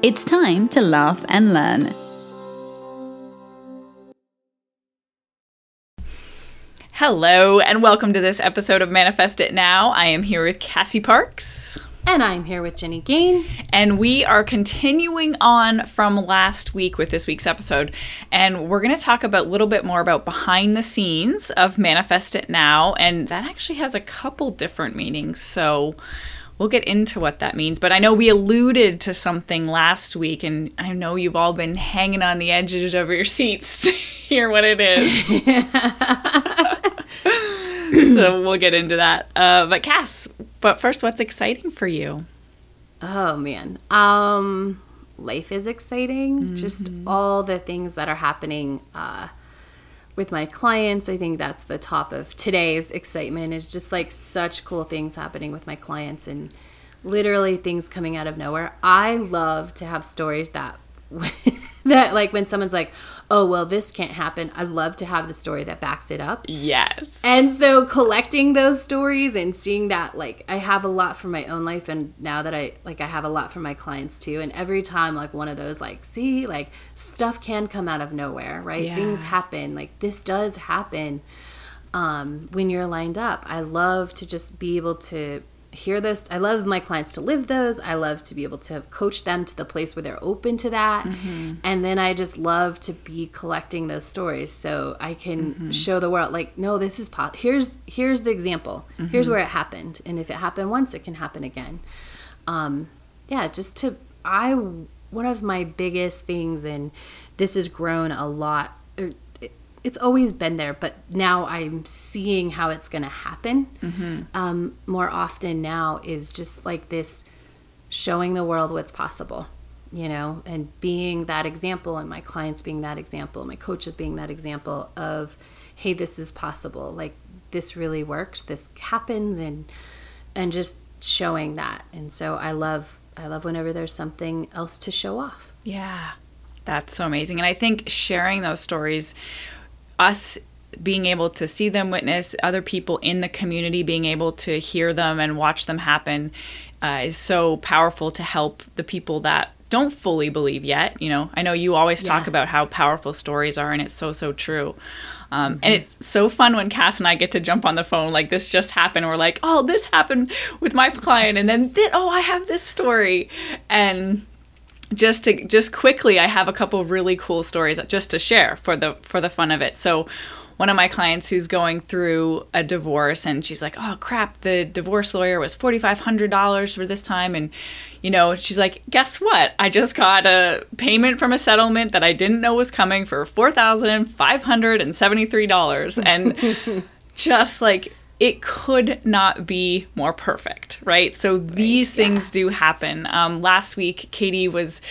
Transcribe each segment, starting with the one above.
It's time to laugh and learn. Hello, and welcome to this episode of Manifest It Now. I am here with Cassie Parks. And I'm here with Jenny Gain. And we are continuing on from last week with this week's episode. And we're going to talk about a little bit more about behind the scenes of Manifest It Now. And that actually has a couple different meanings. So we'll get into what that means. But I know we alluded to something last week, and I know you've all been hanging on the edges of your seats to hear what it is. so we'll get into that. Uh, but Cass, but first, what's exciting for you? Oh man, um, life is exciting. Mm-hmm. Just all the things that are happening uh, with my clients. I think that's the top of today's excitement. Is just like such cool things happening with my clients and literally things coming out of nowhere. I love to have stories that that like when someone's like oh well this can't happen I'd love to have the story that backs it up. Yes. And so collecting those stories and seeing that like i have a lot from my own life and now that i like i have a lot from my clients too. And every time like one of those like see like stuff can come out of nowhere right? Yeah. things happen. Like this does happen um, when you're lined up. I love to just be able to hear this. I love my clients to live those. I love to be able to coach them to the place where they're open to that. Mm-hmm. And then I just love to be collecting those stories so I can mm-hmm. show the world like no this is pot here's here's the example. Mm-hmm. Here's where it happened. And if it happened once it can happen again. Um yeah, just to I one of my biggest things and this has grown a lot it's always been there, but now I'm seeing how it's going to happen mm-hmm. um, more often now is just like this showing the world what's possible, you know, and being that example, and my clients being that example, my coaches being that example of, hey, this is possible. Like this really works. This happens, and and just showing that. And so I love I love whenever there's something else to show off. Yeah. That's so amazing. And I think sharing those stories us being able to see them witness other people in the community being able to hear them and watch them happen uh, is so powerful to help the people that don't fully believe yet you know i know you always talk yeah. about how powerful stories are and it's so so true um, mm-hmm. And it's so fun when Cass and I get to jump on the phone like this just happened. We're like, oh, this happened with my client, and then oh, I have this story, and just to just quickly i have a couple really cool stories just to share for the for the fun of it. So one of my clients who's going through a divorce and she's like oh crap the divorce lawyer was $4500 for this time. And you know she's like guess what? I just got a payment from a settlement that i didn't know was coming for $4573 and just like it could not be more perfect, right? So these right, things yeah. do happen. Um, last week, Katie was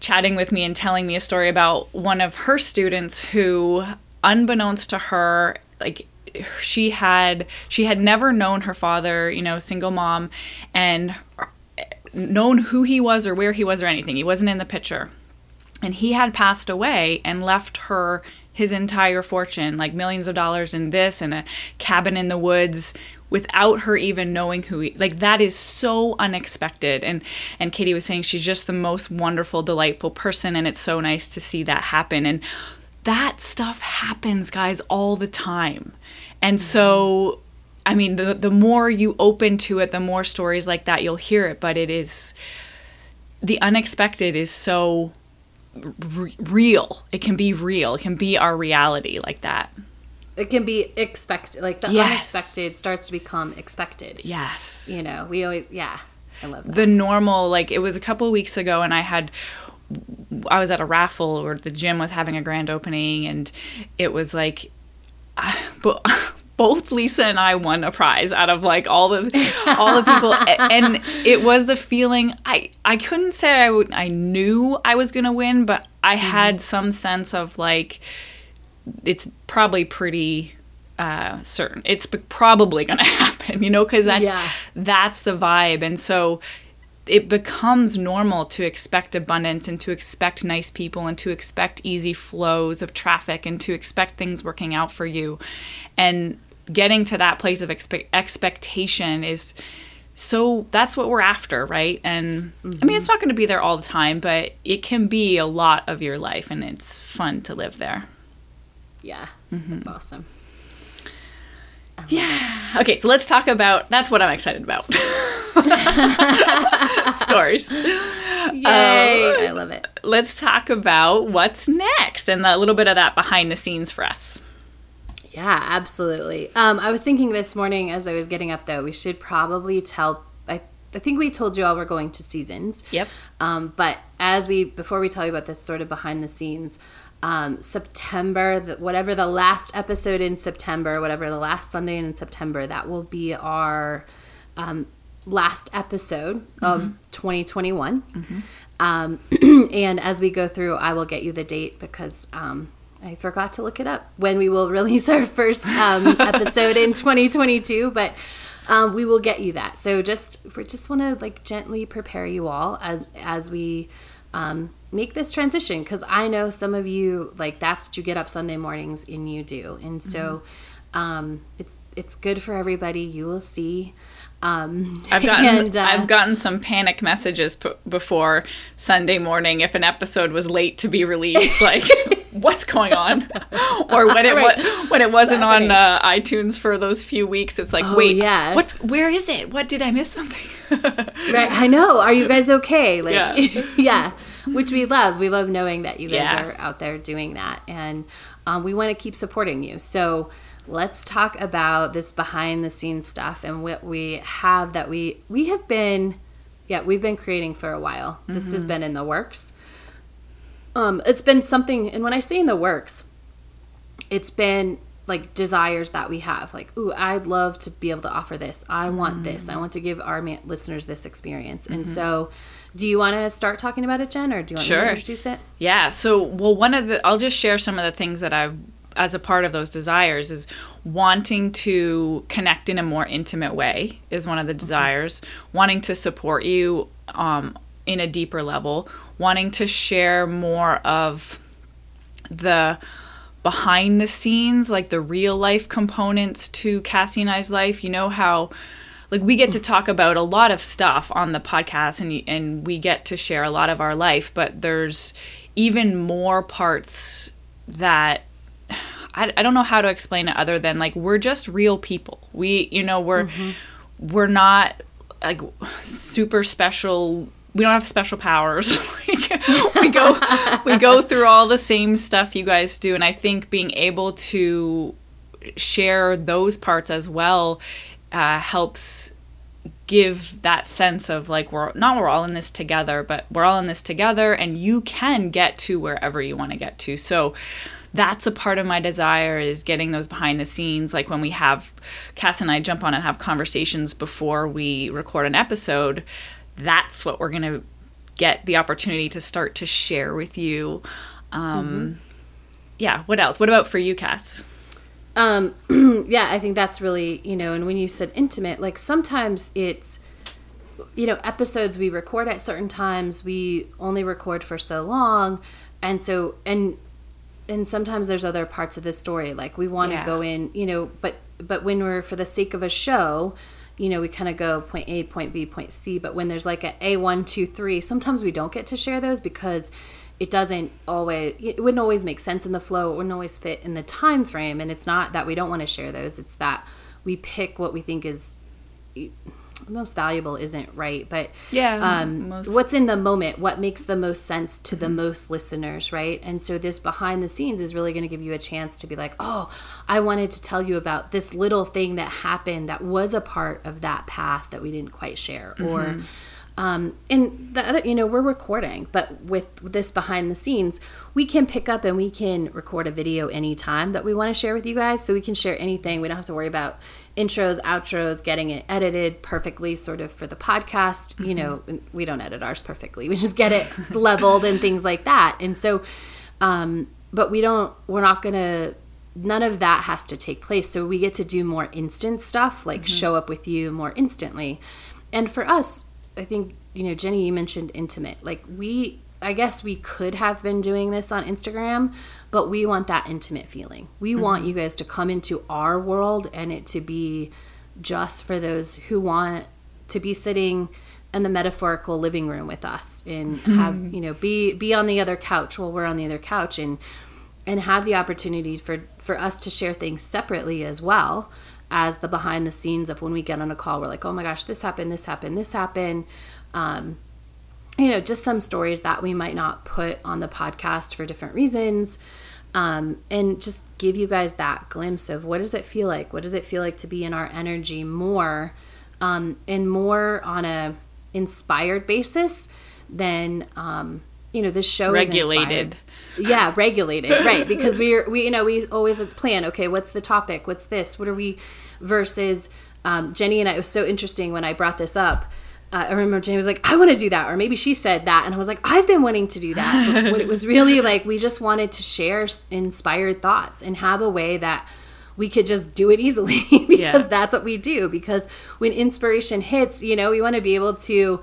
chatting with me and telling me a story about one of her students who, unbeknownst to her, like she had she had never known her father, you know, single mom, and known who he was or where he was or anything. He wasn't in the picture. And he had passed away and left her his entire fortune, like millions of dollars in this and a cabin in the woods without her even knowing who he like that is so unexpected. And and Katie was saying she's just the most wonderful delightful person and it's so nice to see that happen. And that stuff happens guys all the time. And mm-hmm. so I mean the the more you open to it the more stories like that you'll hear it but it is the unexpected is so real. It can be real. It can be our reality like that. It can be expected. Like the yes. unexpected starts to become expected. Yes. You know, we always, yeah. I love that. The normal, like it was a couple weeks ago, and I had I was at a raffle where the gym was having a grand opening, and it was like, but both Lisa and I won a prize out of like all the all the people and it was the feeling I I couldn't say I would I knew I was going to win but I mm-hmm. had some sense of like it's probably pretty uh, certain it's probably going to happen you know cuz that's yeah. that's the vibe and so it becomes normal to expect abundance and to expect nice people and to expect easy flows of traffic and to expect things working out for you. And getting to that place of expe- expectation is so that's what we're after, right? And mm-hmm. I mean, it's not going to be there all the time, but it can be a lot of your life and it's fun to live there. Yeah, mm-hmm. that's awesome. Yeah. Okay, so let's talk about that's what I'm excited about. Stories. Yay! Um, I love it. Let's talk about what's next and a little bit of that behind the scenes for us. Yeah, absolutely. Um, I was thinking this morning as I was getting up, though, we should probably tell. I, I think we told you all we're going to seasons. Yep. Um, but as we before we tell you about this sort of behind the scenes, um, September, the, whatever the last episode in September, whatever the last Sunday in September, that will be our um, last episode mm-hmm. of 2021. Mm-hmm. Um, and as we go through, I will get you the date because um, I forgot to look it up when we will release our first um, episode in 2022. But um, we will get you that. So just we just want to like gently prepare you all as as we um, make this transition because I know some of you like that's what you get up Sunday mornings and you do, and so mm-hmm. um, it's it's good for everybody. You will see. Um, I've gotten and, uh, I've gotten some panic messages p- before Sunday morning if an episode was late to be released, like what's going on, or when it right. wa- when it wasn't on uh, iTunes for those few weeks. It's like, oh, wait, yeah. what's where is it? What did I miss something? right, I know. Are you guys okay? Like, yeah. yeah which we love. We love knowing that you guys yeah. are out there doing that, and um, we want to keep supporting you. So let's talk about this behind the scenes stuff and what we have that we we have been yeah we've been creating for a while mm-hmm. this has mm-hmm. been in the works um it's been something and when i say in the works it's been like desires that we have like ooh i'd love to be able to offer this i want mm-hmm. this i want to give our listeners this experience mm-hmm. and so do you want to start talking about it, Jen, or do you want sure. me to introduce it? Yeah. So, well, one of the I'll just share some of the things that I've as a part of those desires is wanting to connect in a more intimate way is one of the desires. Mm-hmm. wanting to support you um, in a deeper level. Wanting to share more of the behind the scenes like the real life components to cassie and i's life. You know how like we get to talk about a lot of stuff on the podcast and and we get to share a lot of our life but there's even more parts that I, I don't know how to explain it other than like we're just real people we you know we're mm-hmm. we're not like super special we don't have special powers we go we go through all the same stuff you guys do and i think being able to share those parts as well uh, helps give that sense of like we're not we're all in this together, but we're all in this together, and you can get to wherever you want to get to. So that's a part of my desire is getting those behind the scenes like when we have cass and i jump on and have conversations before we record an episode that's what we're going to get the opportunity to start to share with you um, mm-hmm. yeah what else what about for you cass um, yeah, I think that's really, you know, and when you said intimate, like sometimes it's, you know, episodes we record at certain times, we only record for so long. And so, and, and sometimes there's other parts of the story, like we want to yeah. go in, you know, but, but when we're for the sake of a show, you know, we kind of go point A, point B, point C. But when there's like a A one, two, three, sometimes we don't get to share those because it doesn't always it wouldn't always make sense in the flow it wouldn't always fit in the time frame and it's not that we don't want to share those it's that we pick what we think is most valuable isn't right but yeah um, most... what's in the moment what makes the most sense to the most listeners right and so this behind the scenes is really going to give you a chance to be like oh i wanted to tell you about this little thing that happened that was a part of that path that we didn't quite share mm-hmm. or Um, and the other, you know, we're recording, but with this behind the scenes, we can pick up and we can record a video anytime that we want to share with you guys. So we can share anything. We don't have to worry about intros, outros, getting it edited perfectly, sort of for the podcast. Mm-hmm. You know, we don't edit ours perfectly. We just get it leveled and things like that. And so, um, but we don't, we're not going to, none of that has to take place. So we get to do more instant stuff, like mm-hmm. show up with you more instantly. And for us, I think you know Jenny you mentioned intimate like we I guess we could have been doing this on Instagram but we want that intimate feeling we mm-hmm. want you guys to come into our world and it to be just for those who want to be sitting in the metaphorical living room with us and mm-hmm. have you know be be on the other couch while we're on the other couch and and have the opportunity for for us to share things separately as well as the behind the scenes of when we get on a call, we're like, oh my gosh, this happened, this happened, this happened. Um, you know, just some stories that we might not put on the podcast for different reasons. Um, and just give you guys that glimpse of what does it feel like? What does it feel like to be in our energy more um, and more on a inspired basis than um, you know this show regulated yeah regulated right because we're we you know we always plan okay what's the topic what's this what are we versus um, jenny and i it was so interesting when i brought this up uh, I remember Jenny was like, I want to do that. Or maybe she said that. And I was like, I've been wanting to do that. But it was really like, we just wanted to share inspired thoughts and have a way that we could just do it easily because yeah. that's what we do. Because when inspiration hits, you know, we want to be able to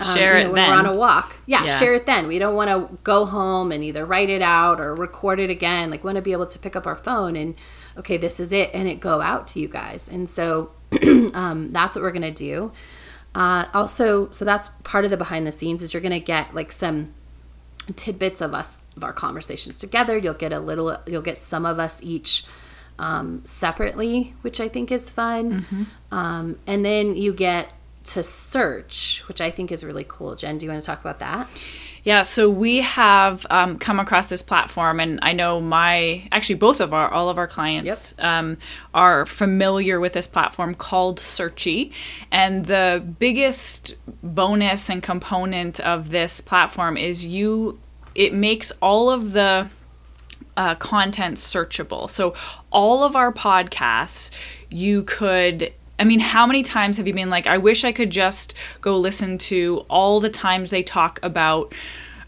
um, share you know, it when then. we're on a walk. Yeah, yeah, share it then. We don't want to go home and either write it out or record it again. Like, want to be able to pick up our phone and, okay, this is it, and it go out to you guys. And so um, that's what we're gonna do. Uh, also, so that's part of the behind the scenes is you're gonna get like some tidbits of us of our conversations together. You'll get a little. You'll get some of us each. Um, separately, which I think is fun. Mm-hmm. Um, and then you get to search, which I think is really cool. Jen, do you want to talk about that? Yeah, so we have um, come across this platform, and I know my actually both of our all of our clients yep. um, are familiar with this platform called Searchie, And the biggest bonus and component of this platform is you. It makes all of the uh, content searchable. So all of our podcasts, you could I mean, how many times have you been like, I wish I could just go listen to all the times they talk about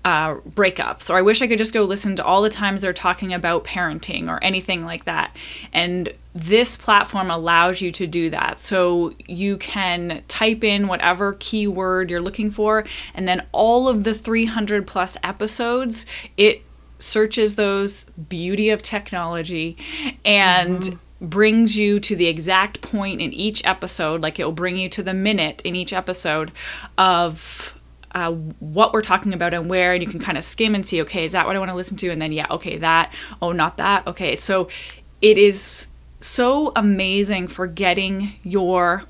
uh, breakups, or I wish I could just go listen to all the times they're talking about parenting or anything like that. And this platform allows you to do that. So you can type in whatever keyword you're looking for, and then all of the 300 plus episodes, it searches those beauty of technology and mm-hmm brings you to the exact point in each episode, like it'll bring you to the minute in each episode of uh, what we're talking about and where, and you can kind of skim and see, okay, is that what I want to listen to? And then, yeah, okay, that, oh, not that. Okay, so it is so amazing for getting your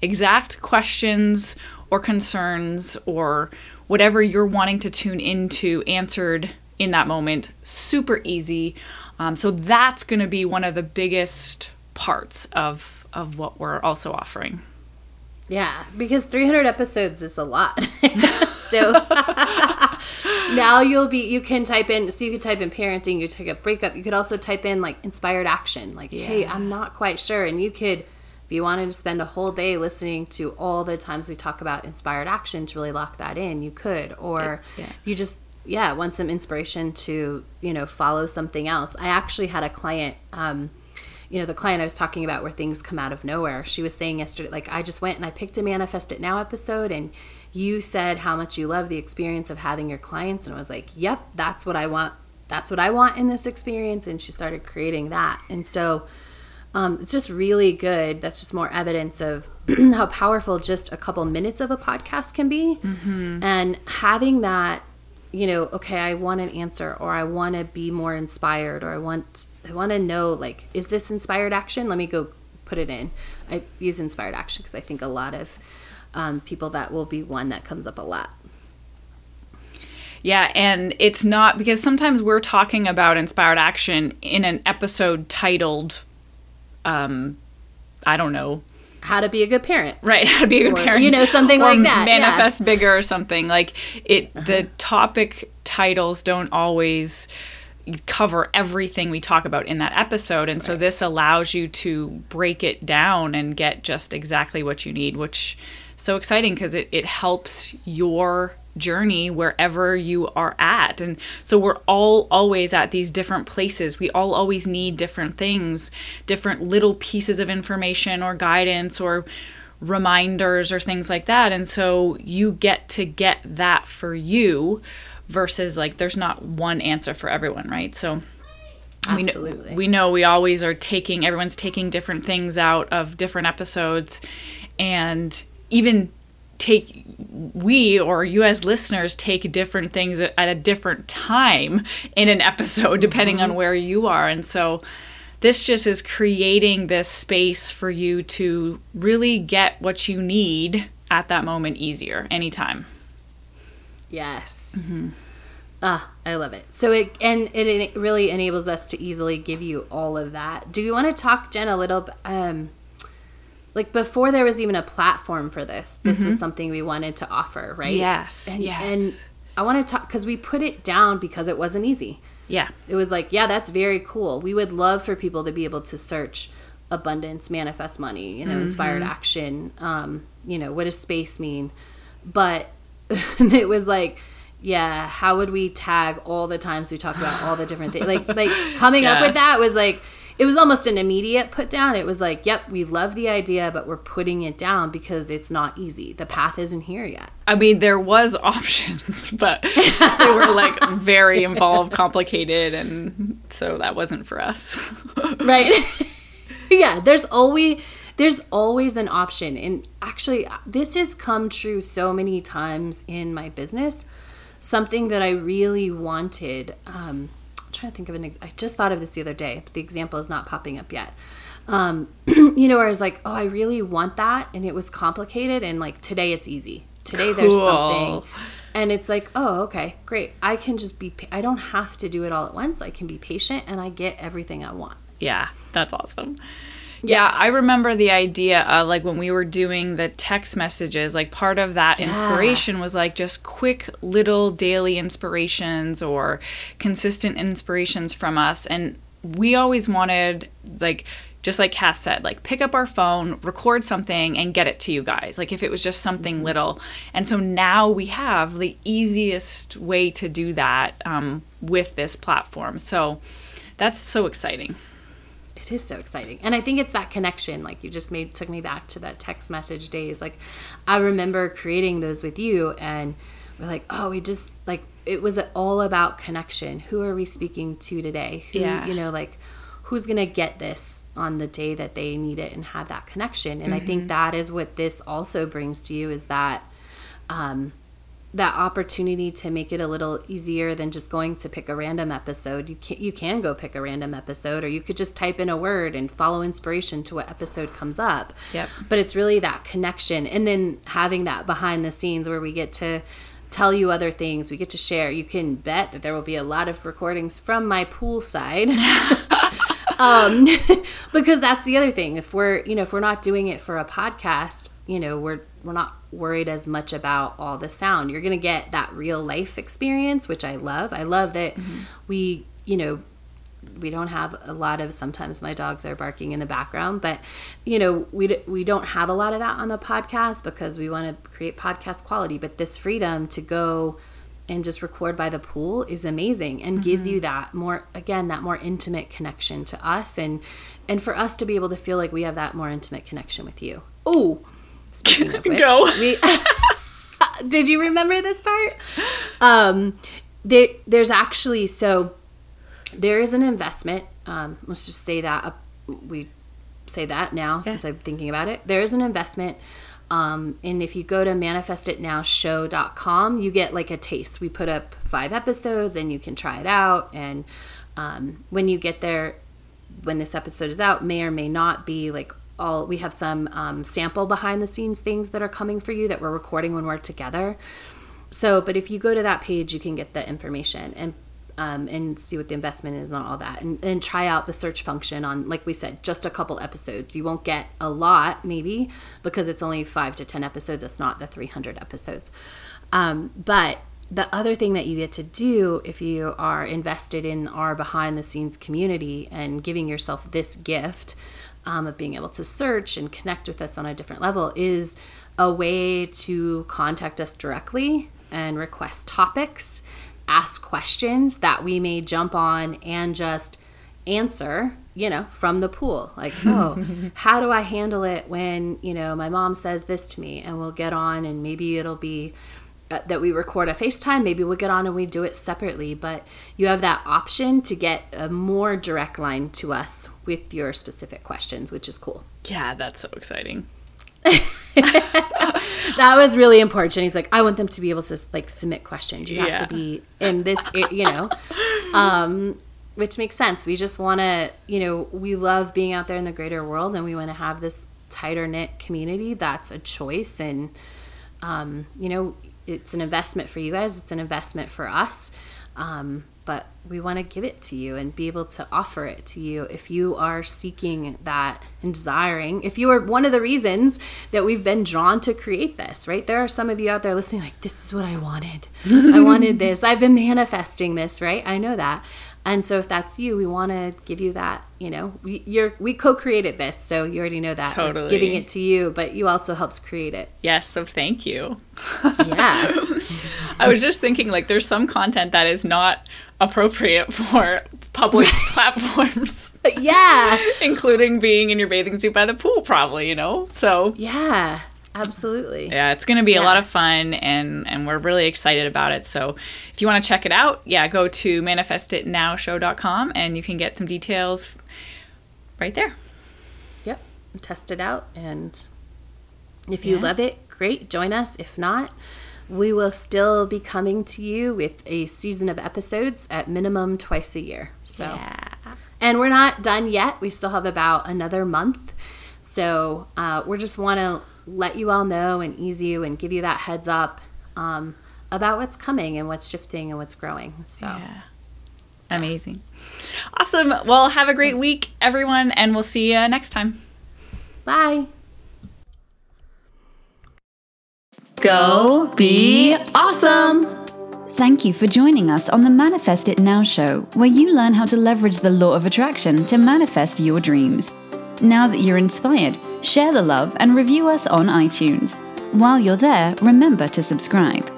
exact questions or concerns or whatever you're wanting to tune into answered in that moment. Super easy. Um, so that's going to be one of the biggest parts of of what we're also offering. Yeah, because 300 episodes is a lot. so now you'll be you can type in so you could type in parenting, you take a breakup. You could also type in like inspired action, like yeah. hey, I'm not quite sure, and you could if you wanted to spend a whole day listening to all the times we talk about inspired action to really lock that in, you could. Or yeah. you just yeah want some inspiration to you know follow something else i actually had a client um, you know the client i was talking about where things come out of nowhere she was saying yesterday like i just went and i picked a manifest it now episode and you said how much you love the experience of having your clients and i was like yep that's what i want that's what i want in this experience and she started creating that and so um, it's just really good. That's just more evidence of how powerful just a couple minutes of a podcast can be. Mm-hmm. And having that you know, okay, I want an answer or I want to be more inspired or I want I want to know like is this inspired action? Let me go put it in. I use inspired action because I think a lot of um, people that will be one that comes up a lot. Yeah, and it's not because sometimes we're talking about inspired action in an episode titled, um, I don't know, how to be a good parent. right how to be a good Or, parent you know, something or like that, yeah. Uh-huh. manifest bigger or something like it the topic titles don't always cover everything we talk about in that episode and so this allows you to break it down and get just exactly what you need which so exciting because it, it helps your journey wherever you are at. And so we're all always at these different places. We all always need different things different little pieces of information or guidance or reminders or things like that. And so you get to get that for you versus like there's not one answer for everyone right? So we know, we know we always are taking everyone's taking different things out of different episodes. And even take we or you as listeners take different things at a different time in an episode depending on where you are and so this just is creating this space for you to really get what you need at that moment easier anytime Yes. Ah, I love it. So it and it, it really enables us to easily give you all of that. Do you want to talk, Jen, a little? Um, like before there was even a platform for this, this was something we wanted to offer, right? Yes, And, yes. And I want to talk because we put it down because it wasn't easy. yeah It was like, yeah, that's very cool. We would love for people to be able to search abundance, manifest money, you know, inspired action. Um, you know, what does space mean? But it was like, yeah, how would we tag all the times we talk about all the different things? Like, like coming up with that was like, it was almost an immediate put down. It was like, yep, we love the idea, but we're putting it down because it's not easy. The path isn't here yet. I mean, there was options, but they were like very involved, complicated, and so that wasn't for us. right yeah there's always there's always an option and actually this has come true so many times in my business something that i really wanted um i'm trying to think of an ex- i just thought of this the other day but the example is not popping up yet. Um you know where i was like oh i really want that and it was complicated and like today it's easy. Today there's something and it's like oh okay great. I can just be pa- i don't have to do it all at once. I can be patient and i get everything i want. Yeah, that's awesome. Yeah, I remember the idea of like when we were doing the text messages, like part of that inspiration was like just quick little daily inspirations or consistent inspirations from us. And we always wanted, like, just like Cass said, like pick up our phone, record something, and get it to you guys. Like if it was just something little. And so now we have the easiest way to do that um, with this platform. So that's so exciting. It is so exciting. And I think it's that connection. Like you just made took me back to that text message days. Like I remember creating those with you and we're like, oh, we just like it was all about connection. Who are we speaking to today? Who Yeah. you know, like who's gonna get this on the day that they need it and have that connection. And I think that is what this also brings to you is that um that opportunity to make it a little easier than just going to pick a random episode. You can you can go pick a random episode or you could just type in a word and follow inspiration to what episode comes up. Yep. But it's really that connection and then having that behind the scenes where we get to tell you other things, we get to share. You can bet that there will be a lot of recordings from my pool side. um, because that's the other thing. If we're, you know, if we're not doing it for a podcast, you know, we're we're not worried as much about all the sound. You're going to get that real life experience, which I love. I love that mm-hmm. we, you know, we don't have a lot of sometimes my dogs are barking in the background but you know we, we don't have a lot of that on the podcast because we want to create podcast quality but this freedom to go and just record by the pool is amazing and gives mm-hmm. you that more again that more intimate connection to us and and for us to be able to feel like we have that more intimate connection with you oh speaking of which Go. we did you remember this part um there there's actually so there is an investment. Um, let's just say that up, we say that now since I'm thinking about it. There is an investment. Um, and if you go to manifestitnowshow.com, you get like a taste. We put up five episodes and you can try it out. And um, when you get there, when this episode is out, may or may not be like all, we have some um, sample behind the scenes things that are coming for you that we're recording when we're together. So, but if you go to that page, you can get the information. And um, and see what the investment is and all that and, and try out the search function on like we said just a couple episodes you won't get a lot maybe because it's only five to ten episodes it's not the 300 episodes um, but the other thing that you get to do if you are invested in our behind the scenes community and giving yourself this gift um, of being able to search and connect with us on a different level is a way to contact us directly and request topics, ask questions that we may jump on and just answer, you know, from the pool. Like, oh, how do I handle it when, you know, my mom says this to me? And we'll get on and maybe it'll be that we record a FaceTime. Maybe we'll get on and we do it separately, but you have that option to get a more direct line to us with your specific questions, which is cool. Yeah, that's so exciting. that was really important. He's like, I want them to be able to like submit questions. You have Yeah. to be in this, you know, um, which makes sense. We just want to, you know, we love being out there in the greater world, and we want to have this tighter knit community. That's a choice, and um, you know, it's an investment for you guys. It's an investment for us. Um, but we want to give it to you and be able to offer it to you if you are seeking that and desiring. If you are one of the reasons that we've been drawn to create this, right? There are some of you out there listening, like, this is what I wanted. I wanted this. I've been manifesting this, right? I know that. And so if that's you, we want to give you that, you know, we, you're, we co-created this. So you already know that We're Totally. giving it to you, but you also helped create it. Yes, so thank you. Yeah. I was just thinking, like, there's some content that is not appropriate for public platforms, yeah. including being in your bathing suit by the pool, probably, you know? So, Yeah. Absolutely. yeah, it's going to be a lot of fun, and, and we're really excited about it. So, if you want to check it out, yeah, go to manifestitnowshow.com and you can get some details right there. Yep. Test it out. And if you Yeah. love it, great. Join us. If not, we will still be coming to you with a season of episodes at minimum twice a year. So, Yeah. and we're not done yet. We still have about another month. So, uh, we just want to let you all know and ease you and give you that heads up um, about what's coming and what's shifting and what's growing. So, Yeah. Amazing. Awesome. Well, have a great week, everyone, and we'll see you next time. bye. Go be awesome! Thank you for joining us on the Manifest It Now show, where you learn how to leverage the law of attraction to manifest your dreams. Now that you're inspired, share the love and review us on iTunes. While you're there, remember to subscribe.